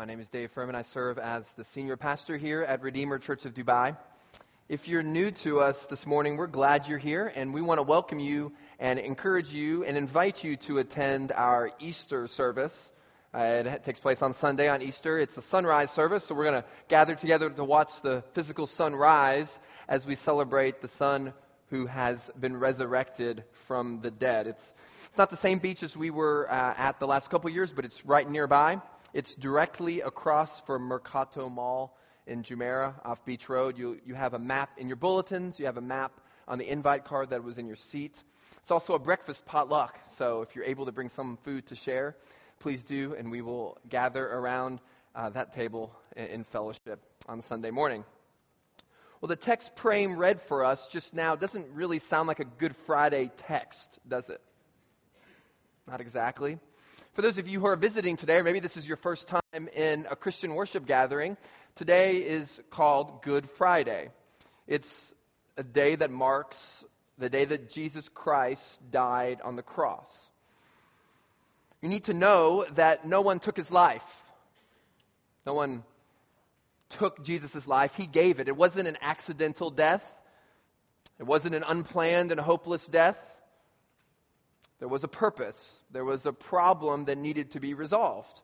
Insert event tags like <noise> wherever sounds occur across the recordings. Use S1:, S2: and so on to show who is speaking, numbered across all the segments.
S1: My name is Dave Furman. I serve as the senior pastor here at Redeemer Church of Dubai. If you're new to us this morning, we're glad you're here, and we want to welcome you and encourage you and invite you to attend our Easter service. Uh, it takes place on Sunday on Easter. It's a sunrise service, so we're going to gather together to watch the physical sunrise as we celebrate the Son who has been resurrected from the dead. It's, it's not the same beach as we were uh, at the last couple years, but it's right nearby. It's directly across from Mercato Mall in Jumeirah off Beach Road. You, you have a map in your bulletins. You have a map on the invite card that was in your seat. It's also a breakfast potluck. So if you're able to bring some food to share, please do, and we will gather around uh, that table in, in fellowship on Sunday morning. Well, the text Prem read for us just now doesn't really sound like a Good Friday text, does it? Not exactly. For those of you who are visiting today, or maybe this is your first time in a Christian worship gathering, today is called Good Friday. It's a day that marks the day that Jesus Christ died on the cross. You need to know that no one took his life. No one took Jesus' life. He gave it. It wasn't an accidental death. It wasn't an unplanned and hopeless death. There was a purpose, there was a problem that needed to be resolved.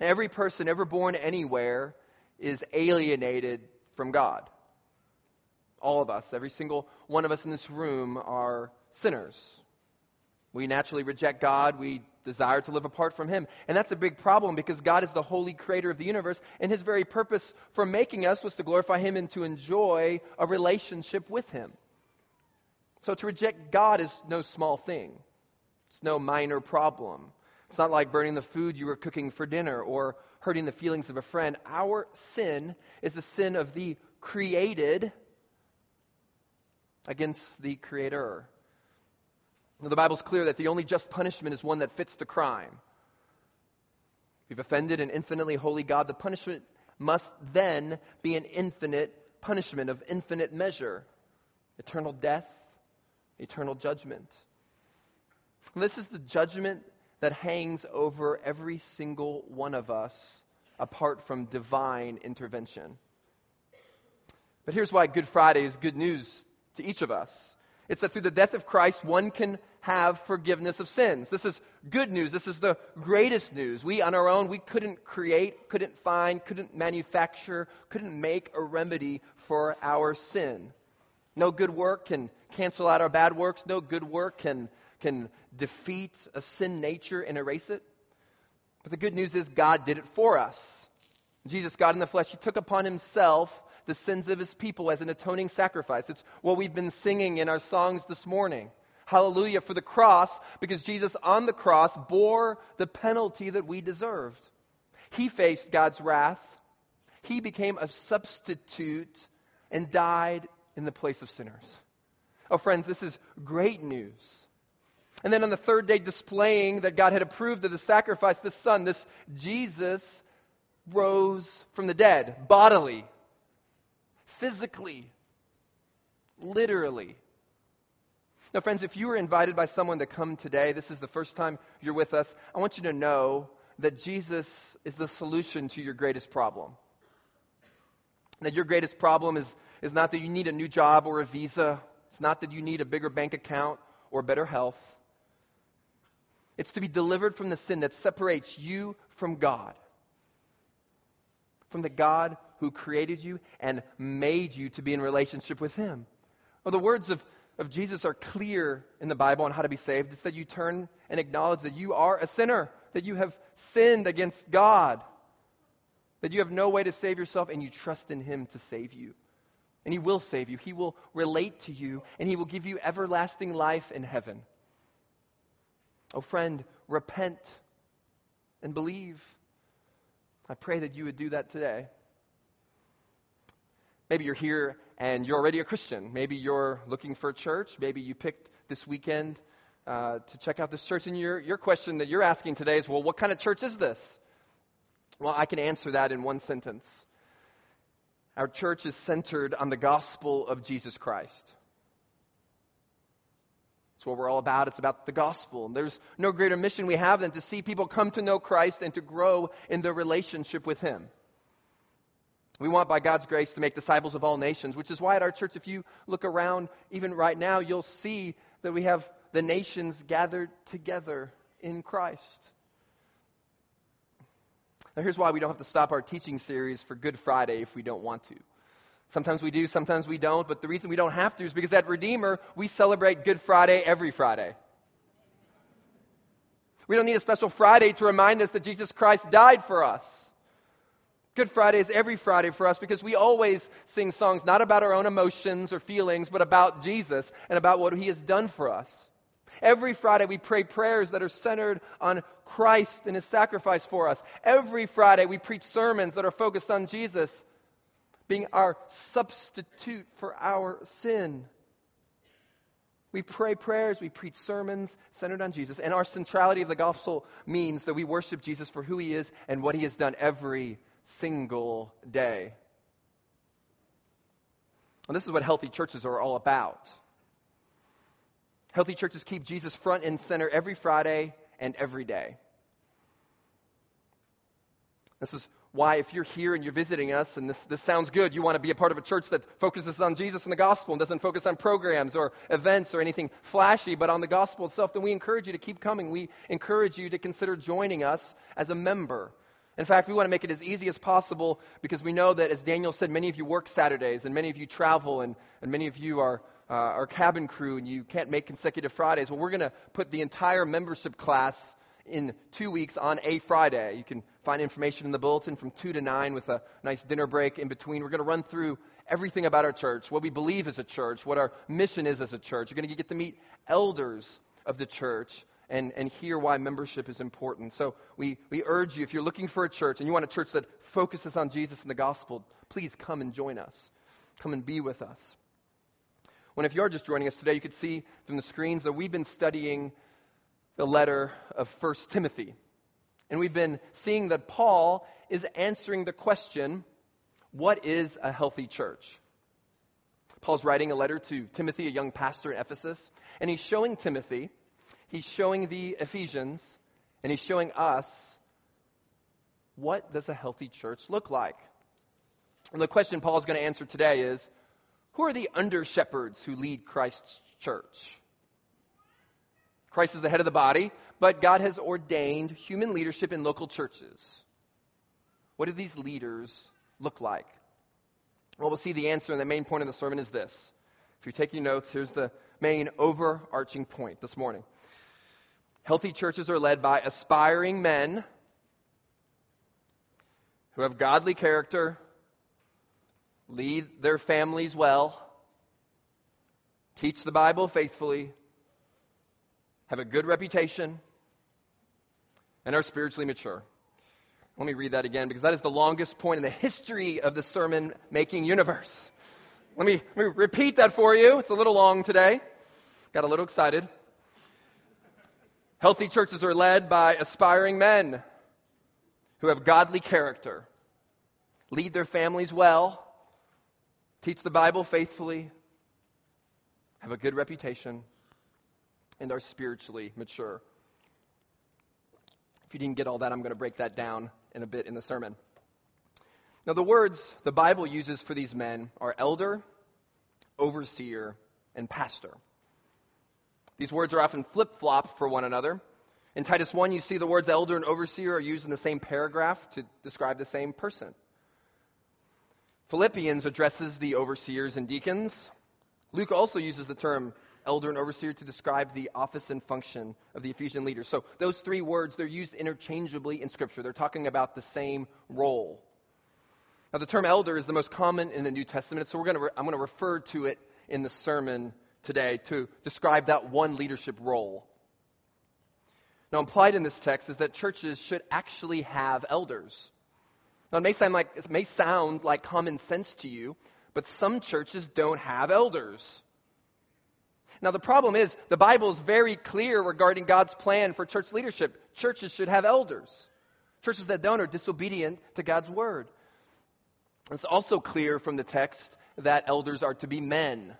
S1: Every person ever born anywhere is alienated from God. All of us, every single one of us in this room are sinners. We naturally reject God. We desire to live apart from Him. And that's a big problem because God is the holy creator of the universe, and His very purpose for making us was to glorify Him and to enjoy a relationship with Him. So to reject God is no small thing. It's no minor problem. It's not like burning the food you were cooking for dinner or hurting the feelings of a friend. Our sin is the sin of the created against the creator. The Bible's clear that the only just punishment is one that fits the crime. We've offended an infinitely holy God. The punishment must then be an infinite punishment of infinite measure eternal death, eternal judgment. And this is the judgment that hangs over every single one of us apart from divine intervention. But here's why Good Friday is good news to each of us. It's that through the death of Christ, one can have forgiveness of sins. This is good news. This is the greatest news. We, on our own, we couldn't create, couldn't find, couldn't manufacture, couldn't make a remedy for our sin. No good work can cancel out our bad works. No good work can can defeat a sin nature and erase it. But the good news is God did it for us. Jesus, God in the flesh, He took upon Himself the sins of His people as an atoning sacrifice. It's what we've been singing in our songs this morning. Hallelujah for the cross, because Jesus on the cross bore the penalty that we deserved. He faced God's wrath. He became a substitute and died in the place of sinners. Oh, friends, this is great news. And then on the third day, displaying that God had approved of the sacrifice, the Son, this Jesus rose from the dead, bodily, physically, literally. Now, friends, if you were invited by someone to come today, this is the first time you're with us, I want you to know that Jesus is the solution to your greatest problem. That your greatest problem is, is not that you need a new job or a visa, it's not that you need a bigger bank account or better health. It's to be delivered from the sin that separates you from God. From the God who created you and made you to be in relationship with Him. Well, the words of, of Jesus are clear in the Bible on how to be saved. It's that you turn and acknowledge that you are a sinner, that you have sinned against God, that you have no way to save yourself, and you trust in Him to save you. And He will save you, He will relate to you, and He will give you everlasting life in heaven. Oh, friend, repent and believe. I pray that you would do that today. Maybe you're here and you're already a Christian. Maybe you're looking for a church. Maybe you picked this weekend uh, to check out this church. And your, your question that you're asking today is well, what kind of church is this? Well, I can answer that in one sentence. Our church is centered on the gospel of Jesus Christ. What we're all about. It's about the gospel. And there's no greater mission we have than to see people come to know Christ and to grow in their relationship with Him. We want, by God's grace, to make disciples of all nations, which is why at our church, if you look around, even right now, you'll see that we have the nations gathered together in Christ. Now, here's why we don't have to stop our teaching series for Good Friday if we don't want to. Sometimes we do, sometimes we don't, but the reason we don't have to is because at Redeemer, we celebrate Good Friday every Friday. We don't need a special Friday to remind us that Jesus Christ died for us. Good Friday is every Friday for us because we always sing songs not about our own emotions or feelings, but about Jesus and about what he has done for us. Every Friday we pray prayers that are centered on Christ and his sacrifice for us. Every Friday we preach sermons that are focused on Jesus being our substitute for our sin. We pray prayers, we preach sermons centered on Jesus, and our centrality of the gospel means that we worship Jesus for who he is and what he has done every single day. And this is what healthy churches are all about. Healthy churches keep Jesus front and center every Friday and every day. This is why, if you're here and you're visiting us and this, this sounds good, you want to be a part of a church that focuses on Jesus and the gospel and doesn't focus on programs or events or anything flashy, but on the gospel itself, then we encourage you to keep coming. We encourage you to consider joining us as a member. In fact, we want to make it as easy as possible because we know that, as Daniel said, many of you work Saturdays and many of you travel and, and many of you are, uh, are cabin crew and you can't make consecutive Fridays. Well, we're going to put the entire membership class in two weeks on a Friday. You can find information in the bulletin from 2 to 9 with a nice dinner break in between. We're going to run through everything about our church, what we believe as a church, what our mission is as a church. You're going to get to meet elders of the church and, and hear why membership is important. So we, we urge you, if you're looking for a church and you want a church that focuses on Jesus and the gospel, please come and join us. Come and be with us. When if you are just joining us today, you could see from the screens that we've been studying the letter of 1 Timothy. And we've been seeing that Paul is answering the question, what is a healthy church? Paul's writing a letter to Timothy, a young pastor in Ephesus, and he's showing Timothy he's showing the Ephesians and he's showing us what does a healthy church look like? And the question Paul is going to answer today is who are the under shepherds who lead Christ's church? Christ is the head of the body, but God has ordained human leadership in local churches. What do these leaders look like? Well, we'll see the answer, and the main point of the sermon is this. If you're taking notes, here's the main overarching point this morning. Healthy churches are led by aspiring men who have godly character, lead their families well, teach the Bible faithfully, have a good reputation, and are spiritually mature. Let me read that again because that is the longest point in the history of the sermon making universe. Let me, let me repeat that for you. It's a little long today. Got a little excited. Healthy churches are led by aspiring men who have godly character, lead their families well, teach the Bible faithfully, have a good reputation, and are spiritually mature. You didn't get all that, I'm going to break that down in a bit in the sermon. Now, the words the Bible uses for these men are elder, overseer, and pastor. These words are often flip flop for one another. In Titus 1, you see the words elder and overseer are used in the same paragraph to describe the same person. Philippians addresses the overseers and deacons. Luke also uses the term elder and overseer to describe the office and function of the Ephesian leaders. So those three words, they're used interchangeably in Scripture. They're talking about the same role. Now, the term elder is the most common in the New Testament, so we're to re- I'm going to refer to it in the sermon today to describe that one leadership role. Now, implied in this text is that churches should actually have elders. Now, it may sound like, it may sound like common sense to you, but some churches don't have elders. Now, the problem is the Bible is very clear regarding God's plan for church leadership. Churches should have elders. Churches that don't are disobedient to God's word. It's also clear from the text that elders are to be men.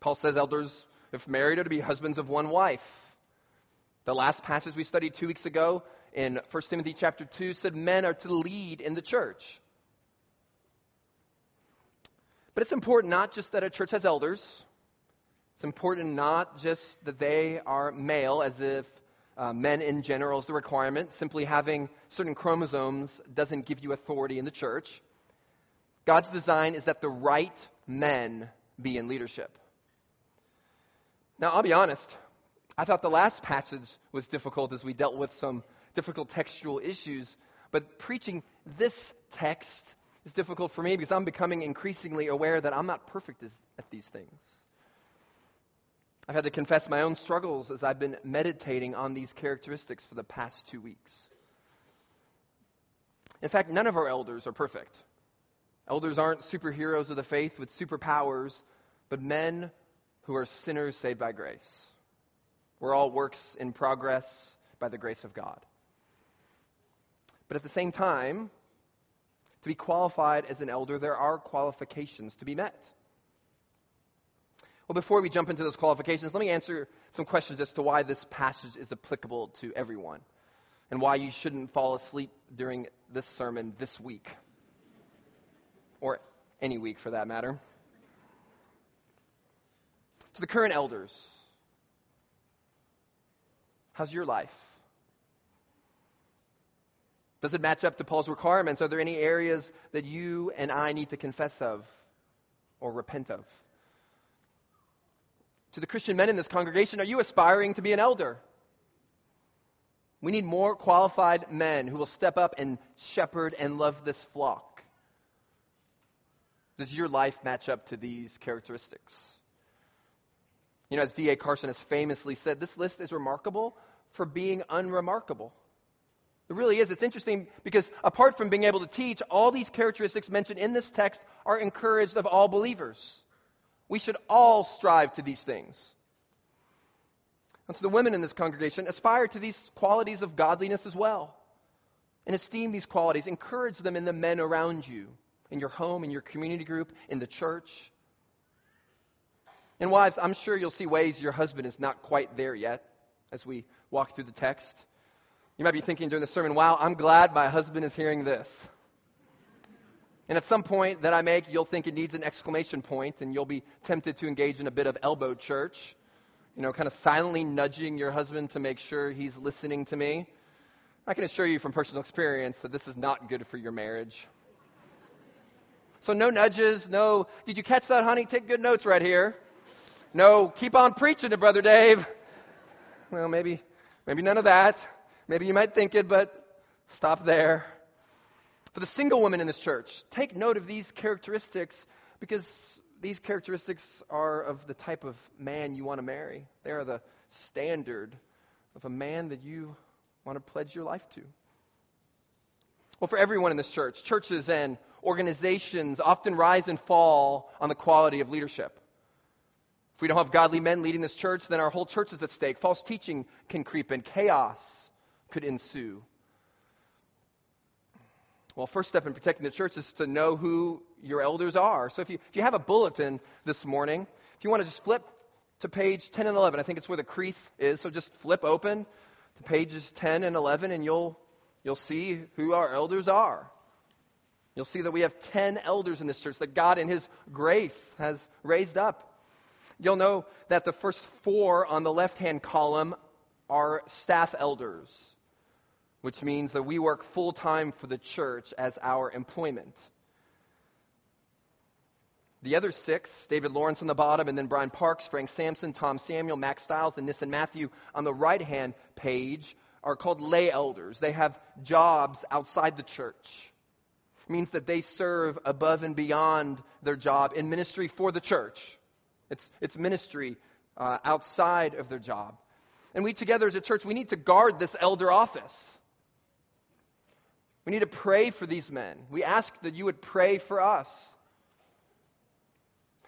S1: Paul says elders If married, are to be husbands of one wife. The last passage we studied two weeks ago in 1 Timothy chapter 2 said men are to lead in the church. But it's important not just that a church has elders, it's important not just that they are male, as if uh, men in general is the requirement. Simply having certain chromosomes doesn't give you authority in the church. God's design is that the right men be in leadership. Now, I'll be honest. I thought the last passage was difficult as we dealt with some difficult textual issues. But preaching this text is difficult for me because I'm becoming increasingly aware that I'm not perfect at these things. I've had to confess my own struggles as I've been meditating on these characteristics for the past two weeks. In fact, none of our elders are perfect. Elders aren't superheroes of the faith with superpowers, but men who are sinners saved by grace. We're all works in progress by the grace of God. But at the same time, to be qualified as an elder, there are qualifications to be met. Well, before we jump into those qualifications, let me answer some questions as to why this passage is applicable to everyone and why you shouldn't fall asleep during this sermon this week or any week for that matter to the current elders. How's your life? Does it match up to Paul's requirements? Are there any areas that you and I need to confess of or repent of? To the Christian men in this congregation, are you aspiring to be an elder? We need more qualified men who will step up and shepherd and love this flock. Does your life match up to these characteristics? You know, as D.A. Carson has famously said, this list is remarkable for being unremarkable. It really is. It's interesting because apart from being able to teach, all these characteristics mentioned in this text are encouraged of all believers. We should all strive to these things. And so the women in this congregation aspire to these qualities of godliness as well. And esteem these qualities. Encourage them in the men around you, in your home, in your community group, in the church. And wives, I'm sure you'll see ways your husband is not quite there yet as we walk through the text. You might be thinking during the sermon, wow, I'm glad my husband is hearing this. And at some point that I make, you'll think it needs an exclamation point, and you'll be tempted to engage in a bit of elbow church, you know, kind of silently nudging your husband to make sure he's listening to me. I can assure you from personal experience that this is not good for your marriage. So, no nudges, no, did you catch that, honey? Take good notes right here. No, keep on preaching it, Brother Dave. Well, maybe, maybe none of that. Maybe you might think it, but stop there. For the single women in this church, take note of these characteristics because these characteristics are of the type of man you want to marry. They are the standard of a man that you want to pledge your life to. Well, for everyone in this church, churches and organizations often rise and fall on the quality of leadership. If we don't have godly men leading this church, then our whole church is at stake. False teaching can creep in, chaos could ensue. Well, first step in protecting the church is to know who your elders are. So if you, if you have a bulletin this morning, if you want to just flip to page 10 and 11, I think it's where the crease is. So just flip open to pages 10 and 11, and you'll, you'll see who our elders are. You'll see that we have 10 elders in this church that God, in His grace, has raised up. You'll know that the first four on the left hand column are staff elders, which means that we work full time for the church as our employment. The other six, David Lawrence on the bottom, and then Brian Parks, Frank Sampson, Tom Samuel, Max Stiles, and Nissen Matthew on the right hand page, are called lay elders. They have jobs outside the church. It means that they serve above and beyond their job in ministry for the church. It's, it's ministry uh, outside of their job. And we together as a church, we need to guard this elder office. We need to pray for these men. We ask that you would pray for us.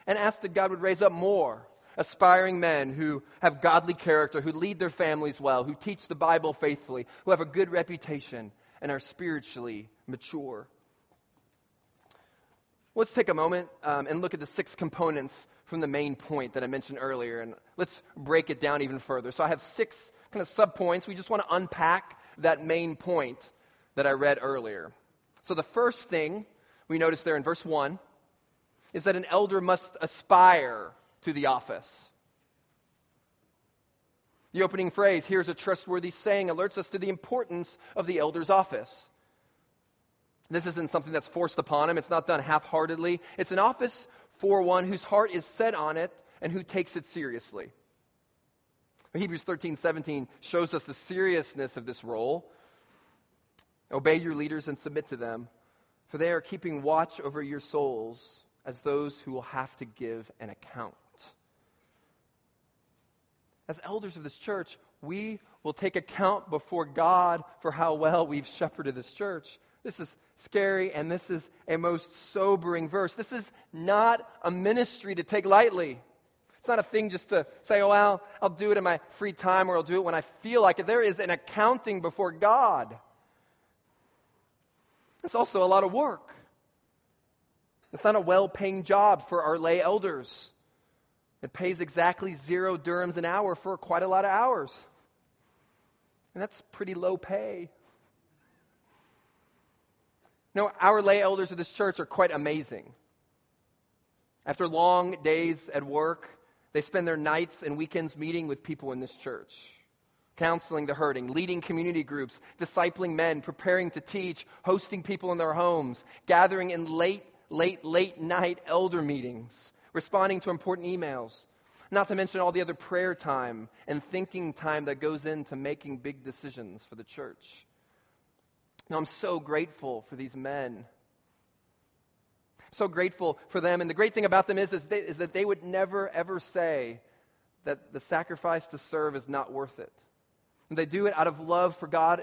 S1: And ask that God would raise up more aspiring men who have godly character, who lead their families well, who teach the Bible faithfully, who have a good reputation and are spiritually mature. Let's take a moment um, and look at the six components from the main point that I mentioned earlier, and let's break it down even further. So I have six kind of subpoints. We just want to unpack that main point that I read earlier. So the first thing we notice there in verse 1 is that an elder must aspire to the office. The opening phrase, here's a trustworthy saying, alerts us to the importance of the elder's office. This isn't something that's forced upon him, it's not done half heartedly. It's an office for one whose heart is set on it and who takes it seriously. Hebrews 13, 17 shows us the seriousness of this role. Obey your leaders and submit to them, for they are keeping watch over your souls as those who will have to give an account. As elders of this church, we will take account before God for how well we've shepherded this church. This is scary and this is a most sobering verse. This is not a ministry to take lightly. It's not a thing just to say, oh, well, I'll do it in my free time or I'll do it when I feel like it. There is an accounting before God. It's also a lot of work. It's not a well paying job for our lay elders. It pays exactly zero dirhams an hour for quite a lot of hours. And that's pretty low pay. No, our lay elders of this church are quite amazing. After long days at work, they spend their nights and weekends meeting with people in this church, counseling the hurting, leading community groups, discipling men, preparing to teach, hosting people in their homes, gathering in late, late, late night elder meetings, responding to important emails, not to mention all the other prayer time and thinking time that goes into making big decisions for the church. Now, I'm so grateful for these men. So grateful for them. And the great thing about them is, is, they, is that they would never, ever say that the sacrifice to serve is not worth it. And they do it out of love for God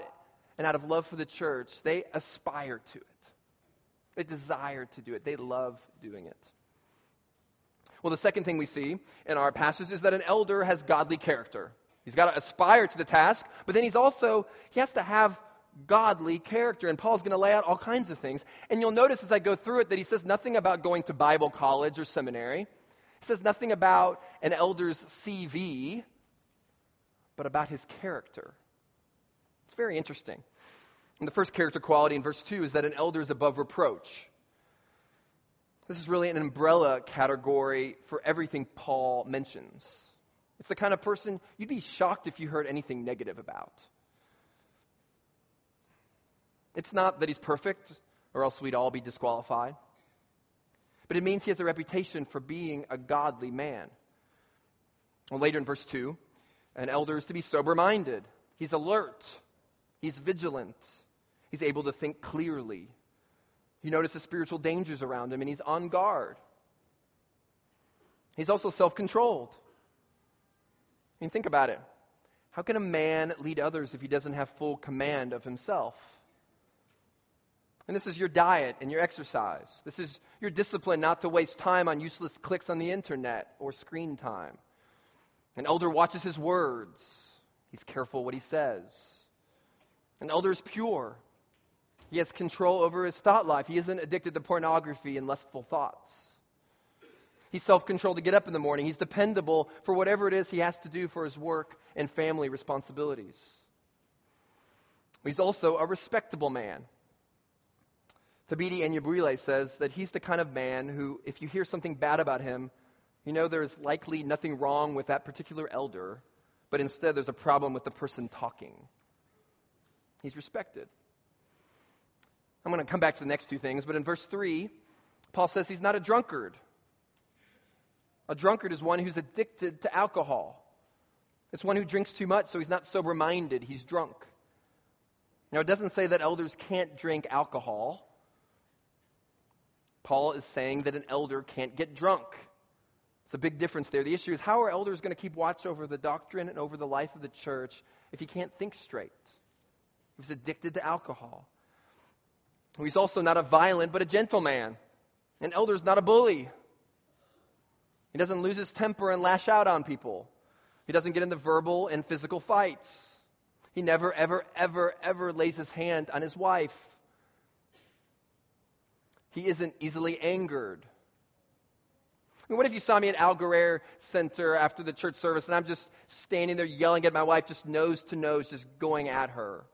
S1: and out of love for the church. They aspire to it, they desire to do it, they love doing it. Well, the second thing we see in our passage is that an elder has godly character. He's got to aspire to the task, but then he's also, he has to have godly character. And Paul's going to lay out all kinds of things. And you'll notice as I go through it that he says nothing about going to Bible college or seminary. He says nothing about an elder's CV, but about his character. It's very interesting. And the first character quality in verse 2 is that an elder is above reproach. This is really an umbrella category for everything Paul mentions. It's the kind of person you'd be shocked if you heard anything negative about. It's not that he's perfect, or else we'd all be disqualified. But it means he has a reputation for being a godly man. Well, later in verse 2, an elder is to be sober minded. He's alert, he's vigilant, he's able to think clearly, He notices spiritual dangers around him, and he's on guard. He's also self controlled. I mean, think about it. How can a man lead others if he doesn't have full command of himself? And this is your diet and your exercise. This is your discipline not to waste time on useless clicks on the internet or screen time. An elder watches his words, he's careful what he says. An elder is pure. He has control over his thought life. He isn't addicted to pornography and lustful thoughts. He's self controlled to get up in the morning. He's dependable for whatever it is he has to do for his work and family responsibilities. He's also a respectable man. Thabiti Anyabwile says that he's the kind of man who, if you hear something bad about him, you know there's likely nothing wrong with that particular elder, but instead there's a problem with the person talking. He's respected. I'm going to come back to the next two things, but in verse 3, Paul says he's not a drunkard. A drunkard is one who's addicted to alcohol. It's one who drinks too much, so he's not sober minded, he's drunk. Now, it doesn't say that elders can't drink alcohol. Paul is saying that an elder can't get drunk. It's a big difference there. The issue is how are elders going to keep watch over the doctrine and over the life of the church if he can't think straight? If he's addicted to alcohol? He's also not a violent, but a gentle man. An elder is not a bully. He doesn't lose his temper and lash out on people. He doesn't get into verbal and physical fights. He never, ever, ever, ever lays his hand on his wife. He isn't easily angered. I mean, what if you saw me at Al Guerrero Center after the church service and I'm just standing there yelling at my wife, just nose to nose, just going at her?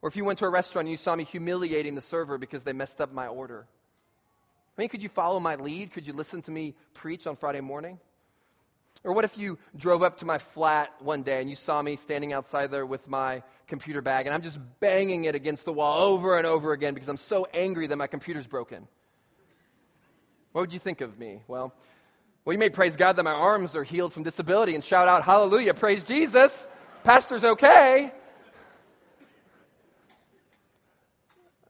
S1: Or if you went to a restaurant and you saw me humiliating the server because they messed up my order? I mean, could you follow my lead? Could you listen to me preach on Friday morning? Or what if you drove up to my flat one day and you saw me standing outside there with my computer bag and I'm just banging it against the wall over and over again because I'm so angry that my computer's broken? What would you think of me? Well, well, you may praise God that my arms are healed from disability and shout out, Hallelujah, praise Jesus. Pastor's okay.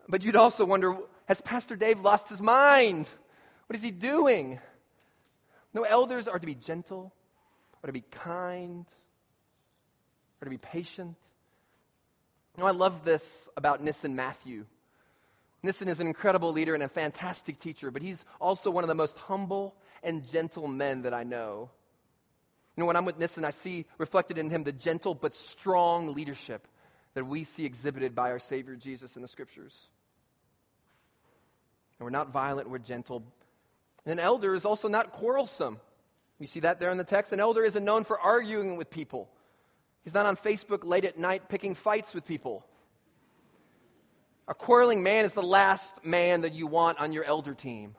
S1: But you'd also wonder has Pastor Dave lost his mind? What is he doing? No, elders are to be gentle, are to be kind, are to be patient. You know, I love this about Nissen Matthew. Nissen is an incredible leader and a fantastic teacher, but he's also one of the most humble and gentle men that I know. You know, when I'm with Nissen, I see reflected in him the gentle but strong leadership that we see exhibited by our Savior Jesus in the Scriptures. And we're not violent, we're gentle. And an elder is also not quarrelsome. You see that there in the text? An elder isn't known for arguing with people. He's not on Facebook late at night picking fights with people. A quarreling man is the last man that you want on your elder team.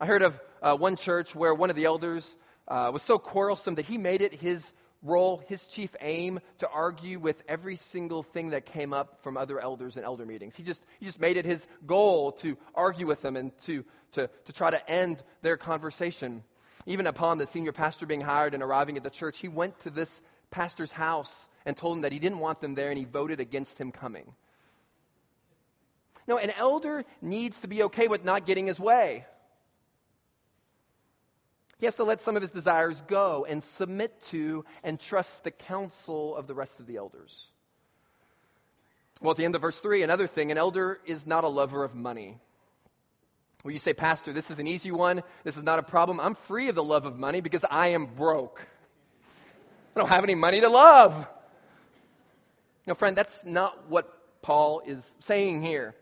S1: I heard of uh, one church where one of the elders uh, was so quarrelsome that he made it his role, his chief aim, to argue with every single thing that came up from other elders in elder meetings. He just, he just made it his goal to argue with them and to, to, to try to end their conversation. Even upon the senior pastor being hired and arriving at the church, he went to this pastor's house and told him that he didn't want them there and he voted against him coming. No, an elder needs to be okay with not getting his way. He has to let some of his desires go and submit to and trust the counsel of the rest of the elders. Well, at the end of verse 3, another thing an elder is not a lover of money. Well, you say, Pastor, this is an easy one. This is not a problem. I'm free of the love of money because I am broke. I don't have any money to love. No, friend, that's not what Paul is saying here.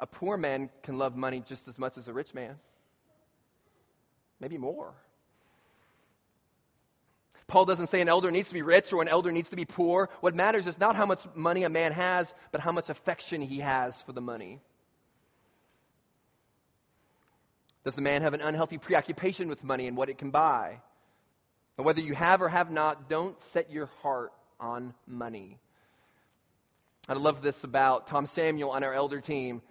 S1: A poor man can love money just as much as a rich man maybe more. Paul doesn't say an elder needs to be rich or an elder needs to be poor. What matters is not how much money a man has, but how much affection he has for the money. Does the man have an unhealthy preoccupation with money and what it can buy? And whether you have or have not, don't set your heart on money. I love this about Tom Samuel on our elder team.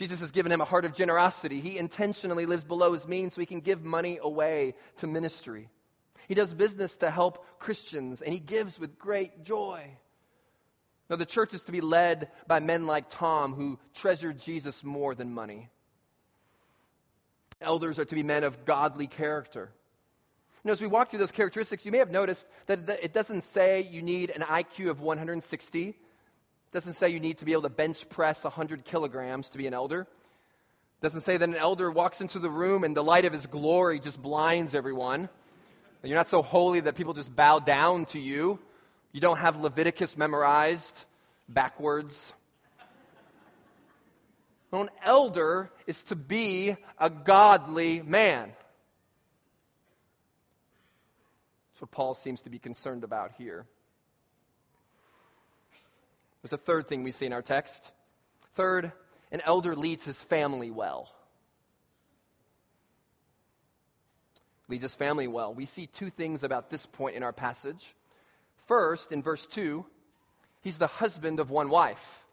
S1: Jesus has given him a heart of generosity. He intentionally lives below his means so he can give money away to ministry. He does business to help Christians, and he gives with great joy. Now, the church is to be led by men like Tom who treasure Jesus more than money. Elders are to be men of godly character. Now, as we walk through those characteristics, you may have noticed that it doesn't say you need an IQ of 160 doesn't say you need to be able to bench press 100 kilograms to be an elder. doesn't say that an elder walks into the room and the light of his glory just blinds everyone. You're not so holy that people just bow down to you. You don't have Leviticus memorized backwards. <laughs> An elder is to be a godly man. That's what Paul seems to be concerned about here. There's a third thing we see in our text. Third, an elder leads his family well. Leads his family well. We see two things about this point in our passage. First, in verse 2, he's the husband of one wife.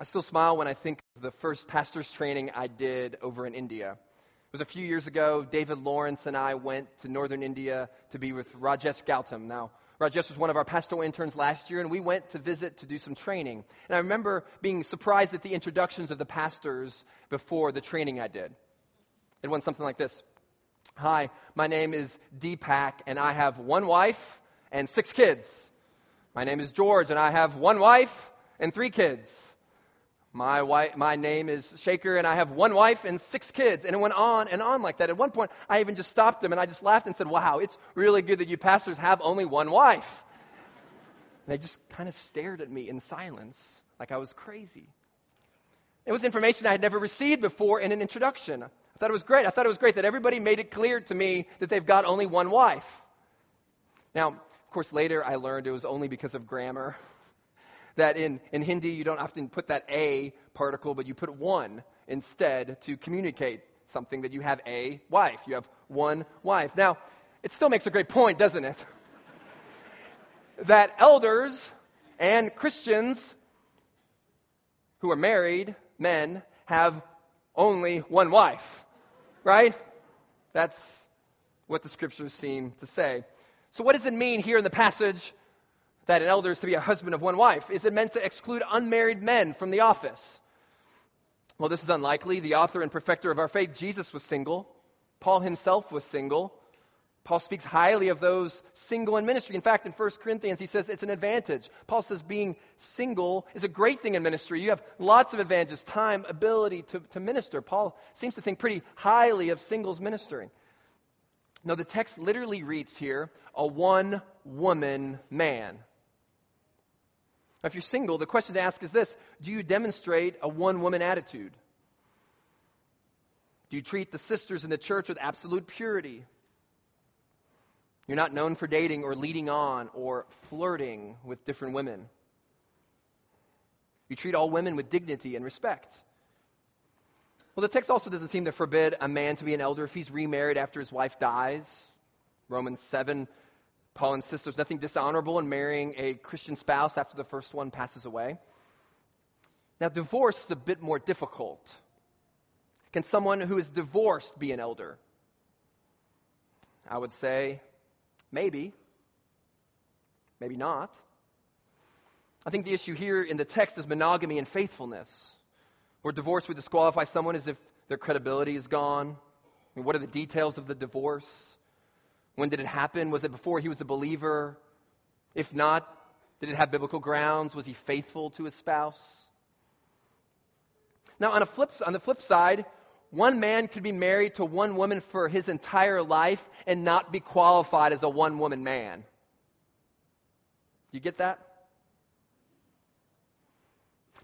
S1: I still smile when I think of the first pastor's training I did over in India. It was a few years ago. David Lawrence and I went to northern India to be with Rajesh Gautam. Now, Rajesh was one of our pastoral interns last year, and we went to visit to do some training. And I remember being surprised at the introductions of the pastors before the training I did. It went something like this Hi, my name is Deepak, and I have one wife and six kids. My name is George, and I have one wife and three kids. My, wife, my name is Shaker, and I have one wife and six kids. And it went on and on like that. At one point, I even just stopped them and I just laughed and said, Wow, it's really good that you pastors have only one wife. they just kind of stared at me in silence, like I was crazy. It was information I had never received before in an introduction. I thought it was great. I thought it was great that everybody made it clear to me that they've got only one wife. Now, of course, later I learned it was only because of grammar. That in, in Hindi, you don't often put that a particle, but you put one instead to communicate something that you have a wife. You have one wife. Now, it still makes a great point, doesn't it? <laughs> that elders and Christians who are married, men, have only one wife. Right? That's what the scriptures seem to say. So, what does it mean here in the passage that an elder is to be a husband of one wife? Is it meant to exclude unmarried men from the office? Well, this is unlikely. The author and perfecter of our faith, Jesus, was single. Paul himself was single. Paul speaks highly of those single in ministry. In fact, in 1 Corinthians, he says it's an advantage. Paul says being single is a great thing in ministry. You have lots of advantages time, ability to, to minister. Paul seems to think pretty highly of singles ministering. No, the text literally reads here a one woman man. Now, if you're single, the question to ask is this Do you demonstrate a one woman attitude? Do you treat the sisters in the church with absolute purity? You're not known for dating or leading on or flirting with different women. You treat all women with dignity and respect. Well, the text also doesn't seem to forbid a man to be an elder if he's remarried after his wife dies. Romans 7 Paul insists there's nothing dishonorable in marrying a Christian spouse after the first one passes away. Now, divorce is a bit more difficult. Can someone who is divorced be an elder? I would say maybe, maybe not. I think the issue here in the text is monogamy and faithfulness. Where divorce would disqualify someone as if their credibility is gone. I mean, what are the details of the divorce? When did it happen? Was it before he was a believer? If not, did it have biblical grounds? Was he faithful to his spouse? Now, on, flip, on the flip side, one man could be married to one woman for his entire life and not be qualified as a one woman man. You get that?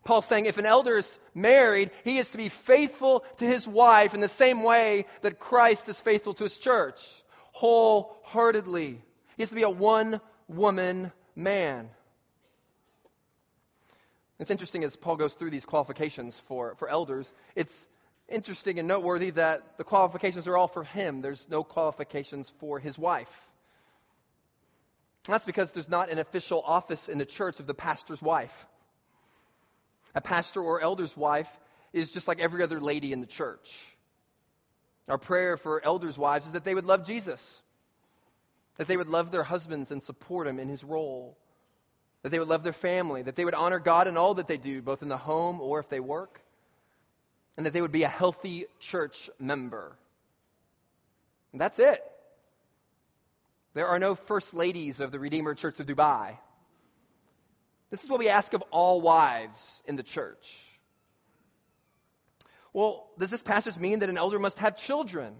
S1: Paul's saying if an elder is married, he is to be faithful to his wife in the same way that Christ is faithful to his church wholeheartedly. He has to be a one woman man. It's interesting as Paul goes through these qualifications for, for elders. It's interesting and noteworthy that the qualifications are all for him. There's no qualifications for his wife. That's because there's not an official office in the church of the pastor's wife. A pastor or elder's wife is just like every other lady in the church. Our prayer for elders' wives is that they would love Jesus, that they would love their husbands and support him in his role, that they would love their family, that they would honor God in all that they do, both in the home or if they work, and that they would be a healthy church member. And that's it. There are no first ladies of the Redeemer Church of Dubai. This is what we ask of all wives in the church. Well, does this passage mean that an elder must have children?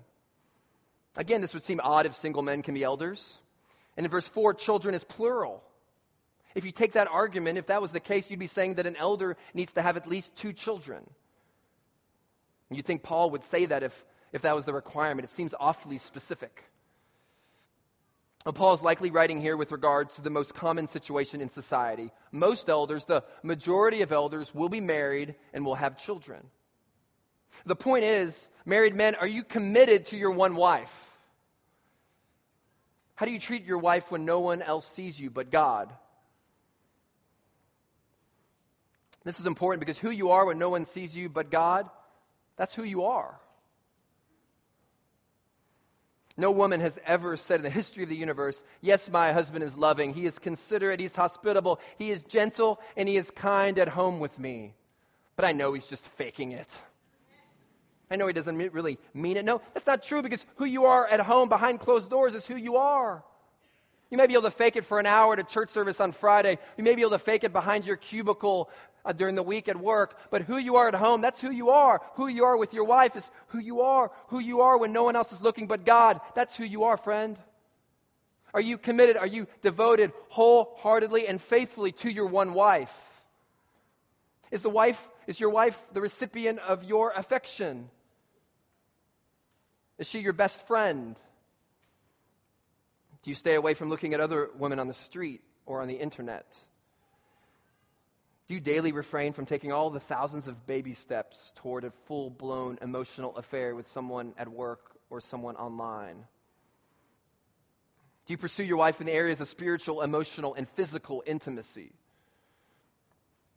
S1: Again, this would seem odd if single men can be elders. And in verse 4, children is plural. If you take that argument, if that was the case, you'd be saying that an elder needs to have at least two children. You'd think Paul would say that if, if that was the requirement. It seems awfully specific. Paul is likely writing here with regard to the most common situation in society. Most elders, the majority of elders, will be married and will have children. The point is, married men, are you committed to your one wife? How do you treat your wife when no one else sees you but God? This is important because who you are when no one sees you but God, that's who you are. No woman has ever said in the history of the universe, Yes, my husband is loving, he is considerate, he's hospitable, he is gentle, and he is kind at home with me. But I know he's just faking it. I know he doesn't really mean it. No, that's not true because who you are at home behind closed doors is who you are. You may be able to fake it for an hour at a church service on Friday. You may be able to fake it behind your cubicle uh, during the week at work. But who you are at home, that's who you are. Who you are with your wife is who you are. Who you are when no one else is looking but God, that's who you are, friend. Are you committed? Are you devoted wholeheartedly and faithfully to your one wife? Is the wife is your wife the recipient of your affection? Is she your best friend? Do you stay away from looking at other women on the street or on the internet? Do you daily refrain from taking all the thousands of baby steps toward a full blown emotional affair with someone at work or someone online? Do you pursue your wife in the areas of spiritual, emotional, and physical intimacy?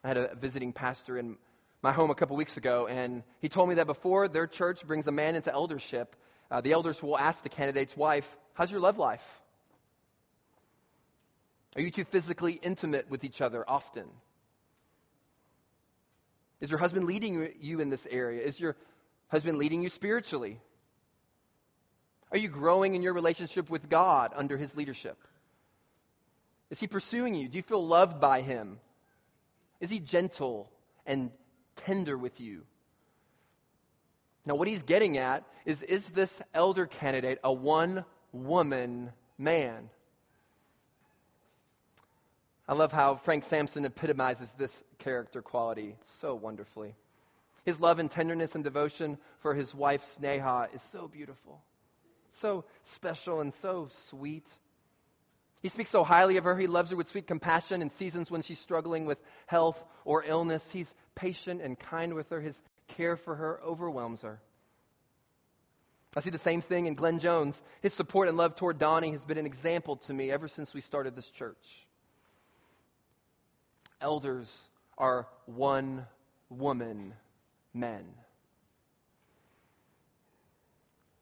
S1: I had a visiting pastor in my home a couple weeks ago, and he told me that before their church brings a man into eldership, uh, the elders will ask the candidate's wife, How's your love life? Are you two physically intimate with each other often? Is your husband leading you in this area? Is your husband leading you spiritually? Are you growing in your relationship with God under his leadership? Is he pursuing you? Do you feel loved by him? Is he gentle and tender with you? Now, what he's getting at is is this elder candidate a one woman man? I love how Frank Sampson epitomizes this character quality so wonderfully. His love and tenderness and devotion for his wife Sneha is so beautiful, so special, and so sweet. He speaks so highly of her. He loves her with sweet compassion in seasons when she's struggling with health or illness. He's patient and kind with her. His care for her overwhelms her. I see the same thing in Glenn Jones. His support and love toward Donnie has been an example to me ever since we started this church elders are one woman men.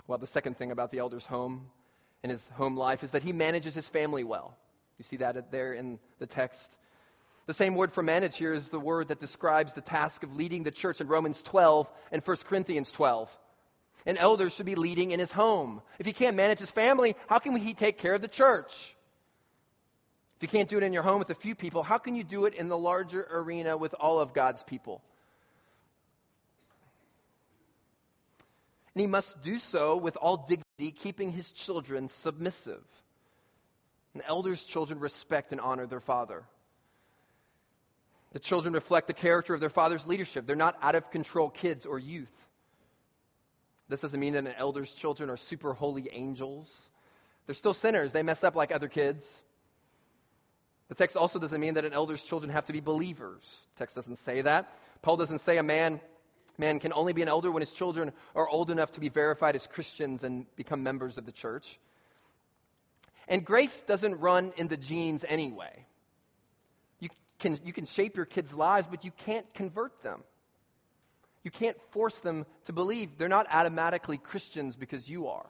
S1: Well, the second thing about the elder's home and his home life is that he manages his family well. You see that there in the text. The same word for manage here is the word that describes the task of leading the church in Romans 12 and 1 Corinthians 12. An elder should be leading in his home. If he can't manage his family, how can he take care of the church? If you can't do it in your home with a few people, how can you do it in the larger arena with all of God's people? And he must do so with all dignity, keeping his children submissive. An elder's children respect and honor their father. The children reflect the character of their father's leadership. They're not out of control kids or youth. This doesn't mean that an elder's children are super holy angels. They're still sinners. They mess up like other kids. The text also doesn't mean that an elder's children have to be believers. The text doesn't say that. Paul doesn't say a man man can only be an elder when his children are old enough to be verified as Christians and become members of the church. And grace doesn't run in the genes anyway. You can, you can shape your kids' lives, but you can't convert them. You can't force them to believe. They're not automatically Christians because you are.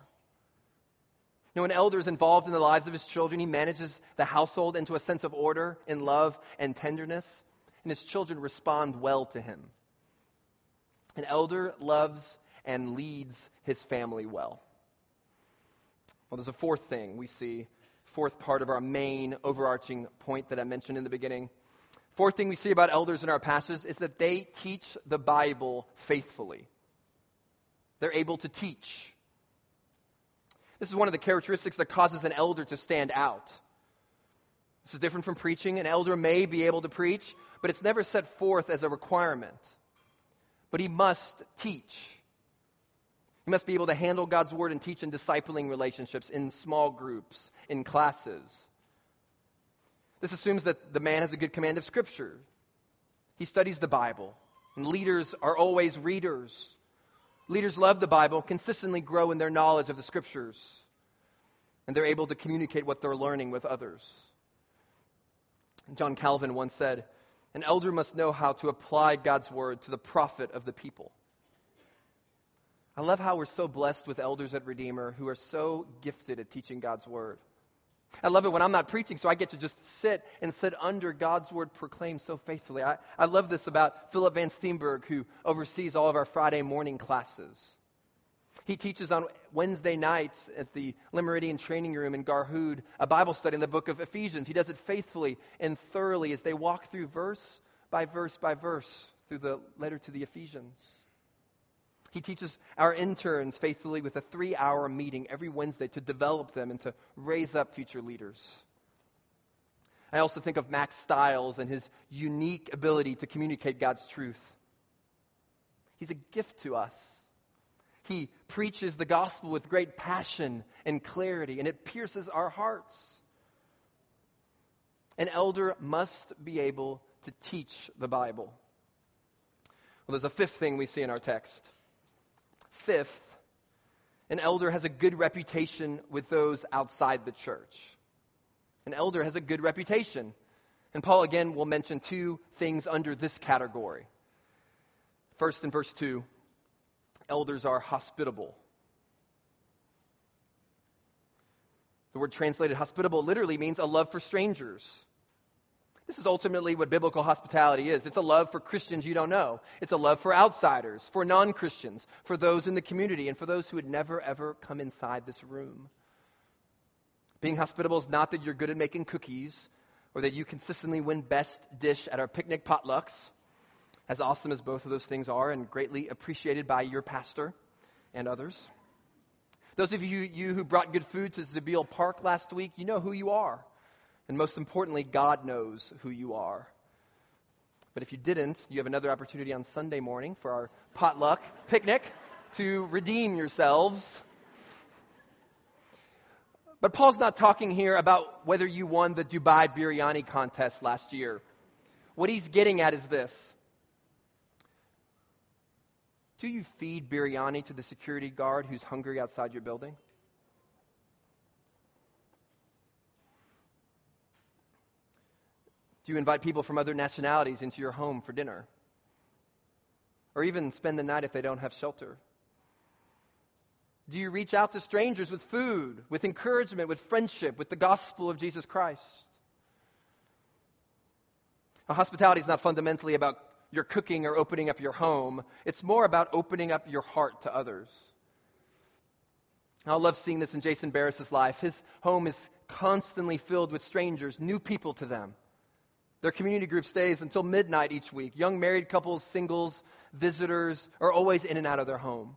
S1: You know, an elder is involved in the lives of his children. He manages the household into a sense of order and love and tenderness, and his children respond well to him. An elder loves and leads his family well. Well, there's a fourth thing we see, fourth part of our main overarching point that I mentioned in the beginning. Fourth thing we see about elders in our passage is that they teach the Bible faithfully. They're able to teach. This is one of the characteristics that causes an elder to stand out. This is different from preaching. An elder may be able to preach, but it's never set forth as a requirement. But he must teach. He must be able to handle God's word and teach in discipling relationships, in small groups, in classes. This assumes that the man has a good command of Scripture. He studies the Bible. And leaders are always readers. Leaders love the Bible, consistently grow in their knowledge of the scriptures, and they're able to communicate what they're learning with others. John Calvin once said, An elder must know how to apply God's word to the profit of the people. I love how we're so blessed with elders at Redeemer who are so gifted at teaching God's word. I love it when I'm not preaching, so I get to just sit and sit under God's word proclaimed so faithfully. I, I love this about Philip Van Steenberg, who oversees all of our Friday morning classes. He teaches on Wednesday nights at the Le Méridien Training Room in Garhoud a Bible study in the book of Ephesians. He does it faithfully and thoroughly as they walk through verse by verse by verse through the letter to the Ephesians. He teaches our interns faithfully with a three hour meeting every Wednesday to develop them and to raise up future leaders. I also think of Max Stiles and his unique ability to communicate God's truth. He's a gift to us. He preaches the gospel with great passion and clarity, and it pierces our hearts. An elder must be able to teach the Bible. Well, there's a fifth thing we see in our text. Fifth, an elder has a good reputation with those outside the church. An elder has a good reputation. And Paul again will mention two things under this category. First, in verse 2, elders are hospitable. The word translated hospitable literally means a love for strangers. This is ultimately what biblical hospitality is. It's a love for Christians you don't know. It's a love for outsiders, for non Christians, for those in the community, and for those who would never, ever come inside this room. Being hospitable is not that you're good at making cookies or that you consistently win best dish at our picnic potlucks as awesome as both of those things are and greatly appreciated by your pastor and others. Those of you, you who brought good food to Zabeel Park last week, you know who you are. And most importantly, God knows who you are. But if you didn't, you have another opportunity on Sunday morning for our potluck picnic to redeem yourselves. But Paul's not talking here about whether you won the Dubai Biryani contest last year. What he's getting at is this do you feed biryani to the security guard who's hungry outside your building? Do you invite people from other nationalities into your home for dinner? Or even spend the night if they don't have shelter? Do you reach out to strangers with food, with encouragement, with friendship, with the gospel of Jesus Christ? Now, hospitality is not fundamentally about your cooking or opening up your home. It's more about opening up your heart to others. I love seeing this in Jason Barris's life. His home is constantly filled with strangers, new people to them. Their community group stays until midnight each week. Young married couples, singles, visitors are always in and out of their home.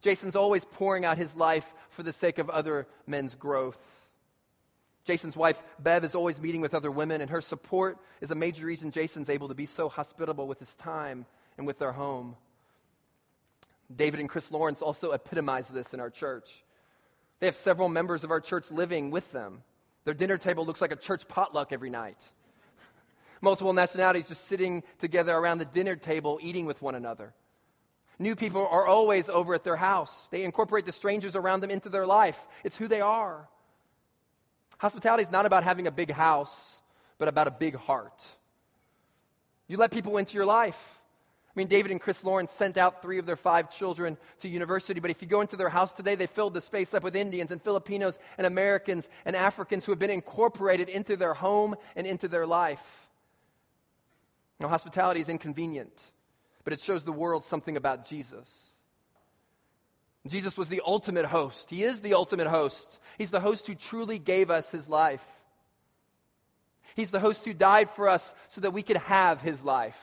S1: Jason's always pouring out his life for the sake of other men's growth. Jason's wife, Bev, is always meeting with other women, and her support is a major reason Jason's able to be so hospitable with his time and with their home. David and Chris Lawrence also epitomize this in our church. They have several members of our church living with them. Their dinner table looks like a church potluck every night. Multiple nationalities just sitting together around the dinner table eating with one another. New people are always over at their house. They incorporate the strangers around them into their life. It's who they are. Hospitality is not about having a big house, but about a big heart. You let people into your life. I mean, David and Chris Lawrence sent out three of their five children to university, but if you go into their house today, they filled the space up with Indians and Filipinos and Americans and Africans who have been incorporated into their home and into their life. Now, hospitality is inconvenient, but it shows the world something about Jesus. Jesus was the ultimate host. He is the ultimate host. He's the host who truly gave us his life. He's the host who died for us so that we could have his life.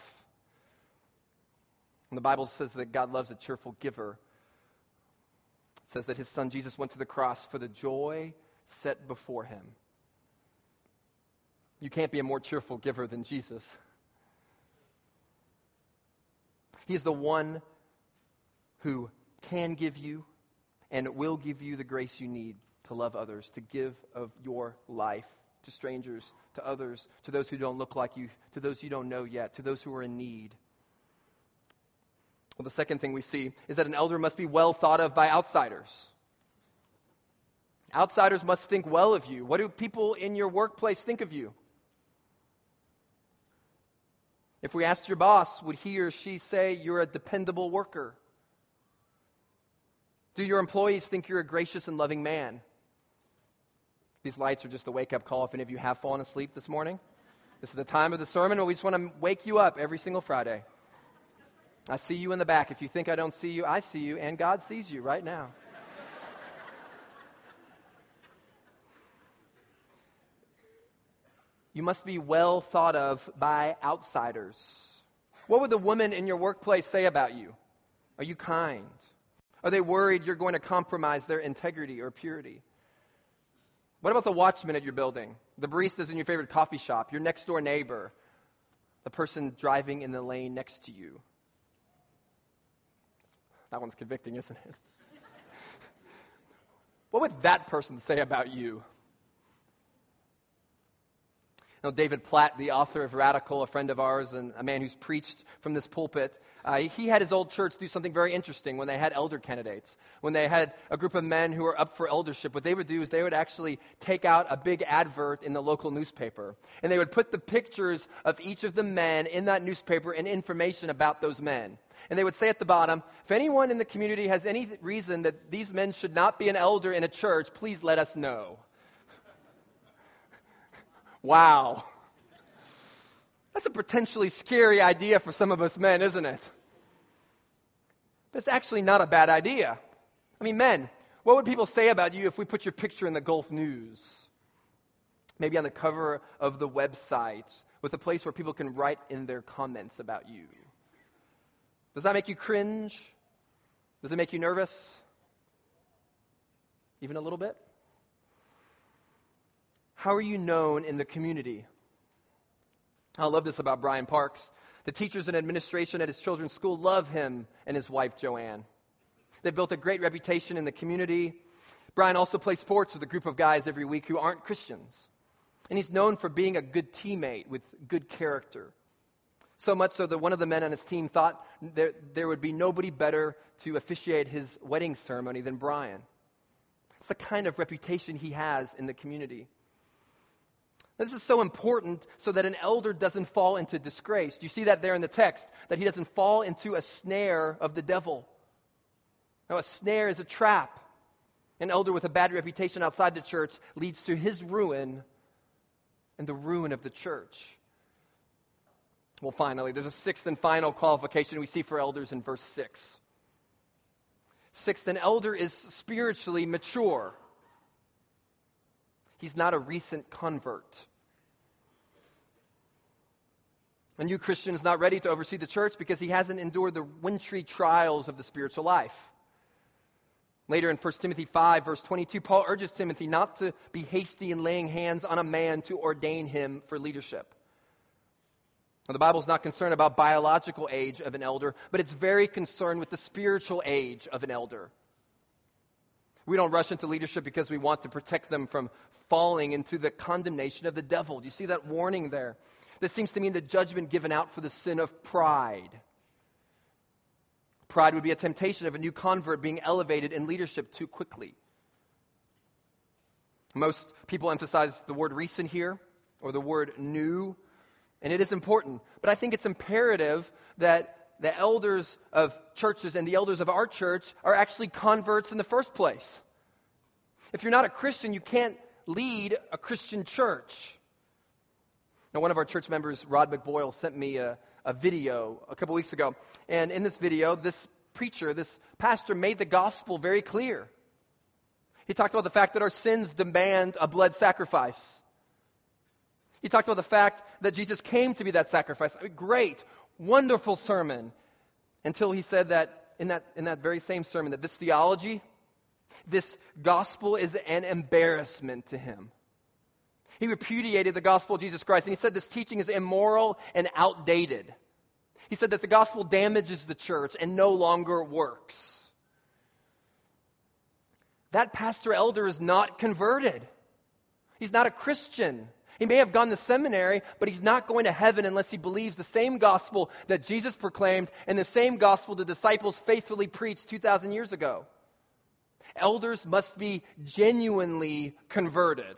S1: And the Bible says that God loves a cheerful giver. It says that his son Jesus went to the cross for the joy set before him. You can't be a more cheerful giver than Jesus. He is the one who can give you and will give you the grace you need to love others, to give of your life to strangers, to others, to those who don't look like you, to those you don't know yet, to those who are in need. Well, the second thing we see is that an elder must be well thought of by outsiders. Outsiders must think well of you. What do people in your workplace think of you? If we asked your boss, would he or she say you're a dependable worker? Do your employees think you're a gracious and loving man? These lights are just a wake up call if any of you have fallen asleep this morning. This is the time of the sermon where we just want to wake you up every single Friday. I see you in the back. If you think I don't see you, I see you, and God sees you right now. You must be well thought of by outsiders. What would the woman in your workplace say about you? Are you kind? Are they worried you're going to compromise their integrity or purity? What about the watchman at your building, the baristas in your favorite coffee shop, your next door neighbor, the person driving in the lane next to you? That one's convicting, isn't it? <laughs> what would that person say about you? Know, David Platt, the author of Radical, a friend of ours and a man who's preached from this pulpit, uh, he had his old church do something very interesting when they had elder candidates. When they had a group of men who were up for eldership, what they would do is they would actually take out a big advert in the local newspaper. And they would put the pictures of each of the men in that newspaper and information about those men. And they would say at the bottom, if anyone in the community has any reason that these men should not be an elder in a church, please let us know. Wow. That's a potentially scary idea for some of us men, isn't it? But it's actually not a bad idea. I mean, men, what would people say about you if we put your picture in the Gulf News? Maybe on the cover of the website with a place where people can write in their comments about you. Does that make you cringe? Does it make you nervous? Even a little bit? How are you known in the community? I love this about Brian Parks. The teachers and administration at his children's school love him and his wife, Joanne. They've built a great reputation in the community. Brian also plays sports with a group of guys every week who aren't Christians. And he's known for being a good teammate with good character. So much so that one of the men on his team thought there, there would be nobody better to officiate his wedding ceremony than Brian. It's the kind of reputation he has in the community. This is so important so that an elder doesn't fall into disgrace. Do you see that there in the text? That he doesn't fall into a snare of the devil. Now, a snare is a trap. An elder with a bad reputation outside the church leads to his ruin and the ruin of the church. Well, finally, there's a sixth and final qualification we see for elders in verse 6. Sixth, an elder is spiritually mature. He's not a recent convert. A new Christian is not ready to oversee the church because he hasn't endured the wintry trials of the spiritual life. Later in 1 Timothy 5, verse 22, Paul urges Timothy not to be hasty in laying hands on a man to ordain him for leadership. Now, the Bible is not concerned about biological age of an elder, but it's very concerned with the spiritual age of an elder. We don't rush into leadership because we want to protect them from falling into the condemnation of the devil. Do you see that warning there? This seems to mean the judgment given out for the sin of pride. Pride would be a temptation of a new convert being elevated in leadership too quickly. Most people emphasize the word recent here or the word new, and it is important. But I think it's imperative that the elders of churches and the elders of our church are actually converts in the first place. If you're not a Christian, you can't lead a Christian church. Now, one of our church members, Rod McBoyle, sent me a, a video a couple weeks ago. And in this video, this preacher, this pastor, made the gospel very clear. He talked about the fact that our sins demand a blood sacrifice. He talked about the fact that Jesus came to be that sacrifice. I mean, great wonderful sermon until he said that in, that in that very same sermon that this theology, this gospel is an embarrassment to him. He repudiated the gospel of Jesus Christ and he said this teaching is immoral and outdated. He said that the gospel damages the church and no longer works. That pastor elder is not converted. He's not a Christian. He may have gone to seminary, but he's not going to heaven unless he believes the same gospel that Jesus proclaimed and the same gospel the disciples faithfully preached 2,000 years ago. Elders must be genuinely converted.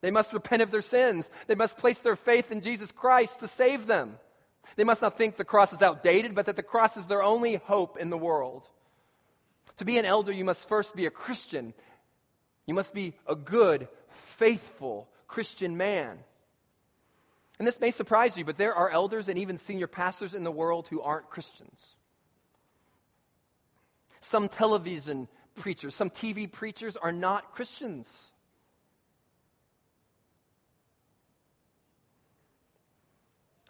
S1: They must repent of their sins. They must place their faith in Jesus Christ to save them. They must not think the cross is outdated, but that the cross is their only hope in the world. To be an elder, you must first be a Christian. You must be a good, faithful Christian man. And this may surprise you, but there are elders and even senior pastors in the world who aren't Christians. Some television preachers, some TV preachers are not Christians.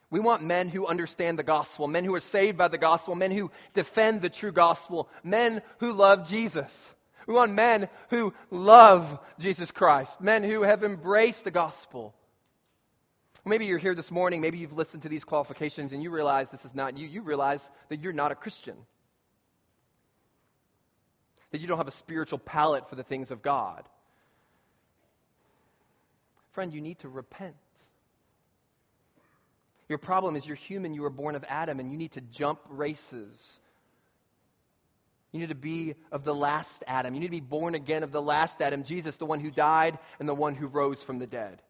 S1: We want men who understand the gospel, men who are saved by the gospel, men who defend the true gospel, men who love Jesus. We want men who love Jesus Christ, men who have embraced the gospel. Maybe you're here this morning, maybe you've listened to these qualifications and you realize this is not you. You realize that you're not a Christian, that you don't have a spiritual palate for the things of God. Friend, you need to repent. Your problem is you're human, you were born of Adam, and you need to jump races. You need to be of the last Adam. You need to be born again of the last Adam, Jesus, the one who died and the one who rose from the dead.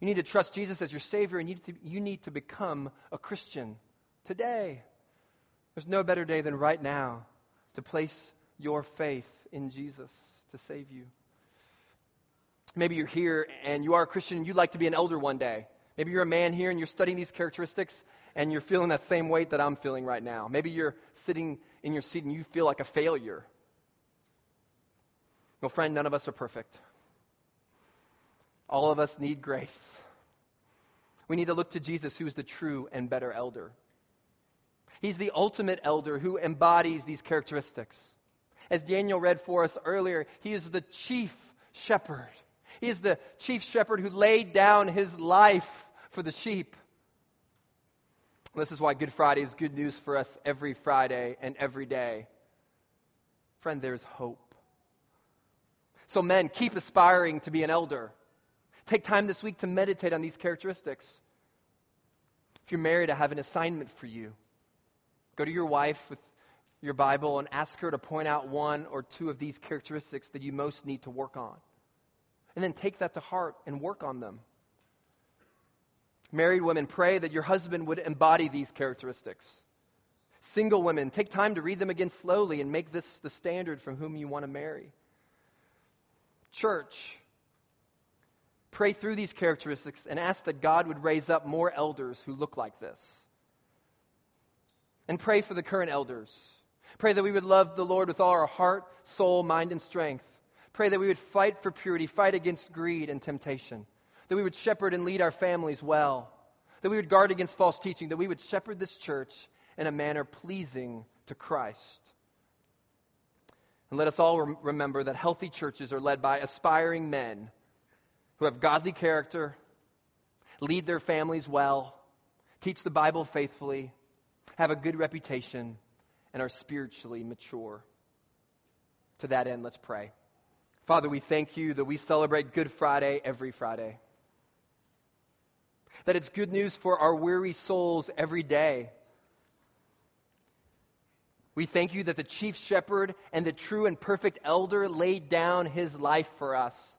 S1: You need to trust Jesus as your Savior, and you need to, you need to become a Christian today. There's no better day than right now to place your faith in Jesus to save you. Maybe you're here and you are a Christian and you'd like to be an elder one day. Maybe you're a man here and you're studying these characteristics and you're feeling that same weight that I'm feeling right now. Maybe you're sitting in your seat and you feel like a failure. Well, friend, none of us are perfect. All of us need grace. We need to look to Jesus, who is the true and better elder. He's the ultimate elder who embodies these characteristics. As Daniel read for us earlier, he is the chief shepherd. He is the chief shepherd who laid down his life for the sheep. This is why Good Friday is good news for us every Friday and every day. Friend, there's hope. So, men, keep aspiring to be an elder. Take time this week to meditate on these characteristics. If you're married, I have an assignment for you. Go to your wife with your Bible and ask her to point out one or two of these characteristics that you most need to work on. And then take that to heart and work on them. Married women, pray that your husband would embody these characteristics. Single women, take time to read them again slowly and make this the standard from whom you want to marry. Church, pray through these characteristics and ask that God would raise up more elders who look like this. And pray for the current elders. Pray that we would love the Lord with all our heart, soul, mind, and strength. Pray that we would fight for purity, fight against greed and temptation that we would shepherd and lead our families well, that we would guard against false teaching, that we would shepherd this church in a manner pleasing to Christ. And let us all rem- remember that healthy churches are led by aspiring men who have godly character, lead their families well, teach the Bible faithfully, have a good reputation, and are spiritually mature. To that end, let's pray. Father, we thank you that we celebrate Good Friday every Friday that it's good news for our weary souls every day. We thank you that the chief shepherd and the true and perfect elder laid down his life for us.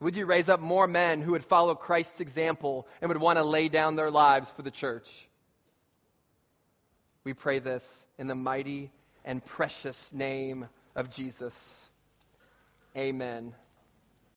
S1: Would you raise up more men who would follow Christ's example and would want to lay down their lives for the church? We pray this in the mighty and precious name of Jesus. Amen.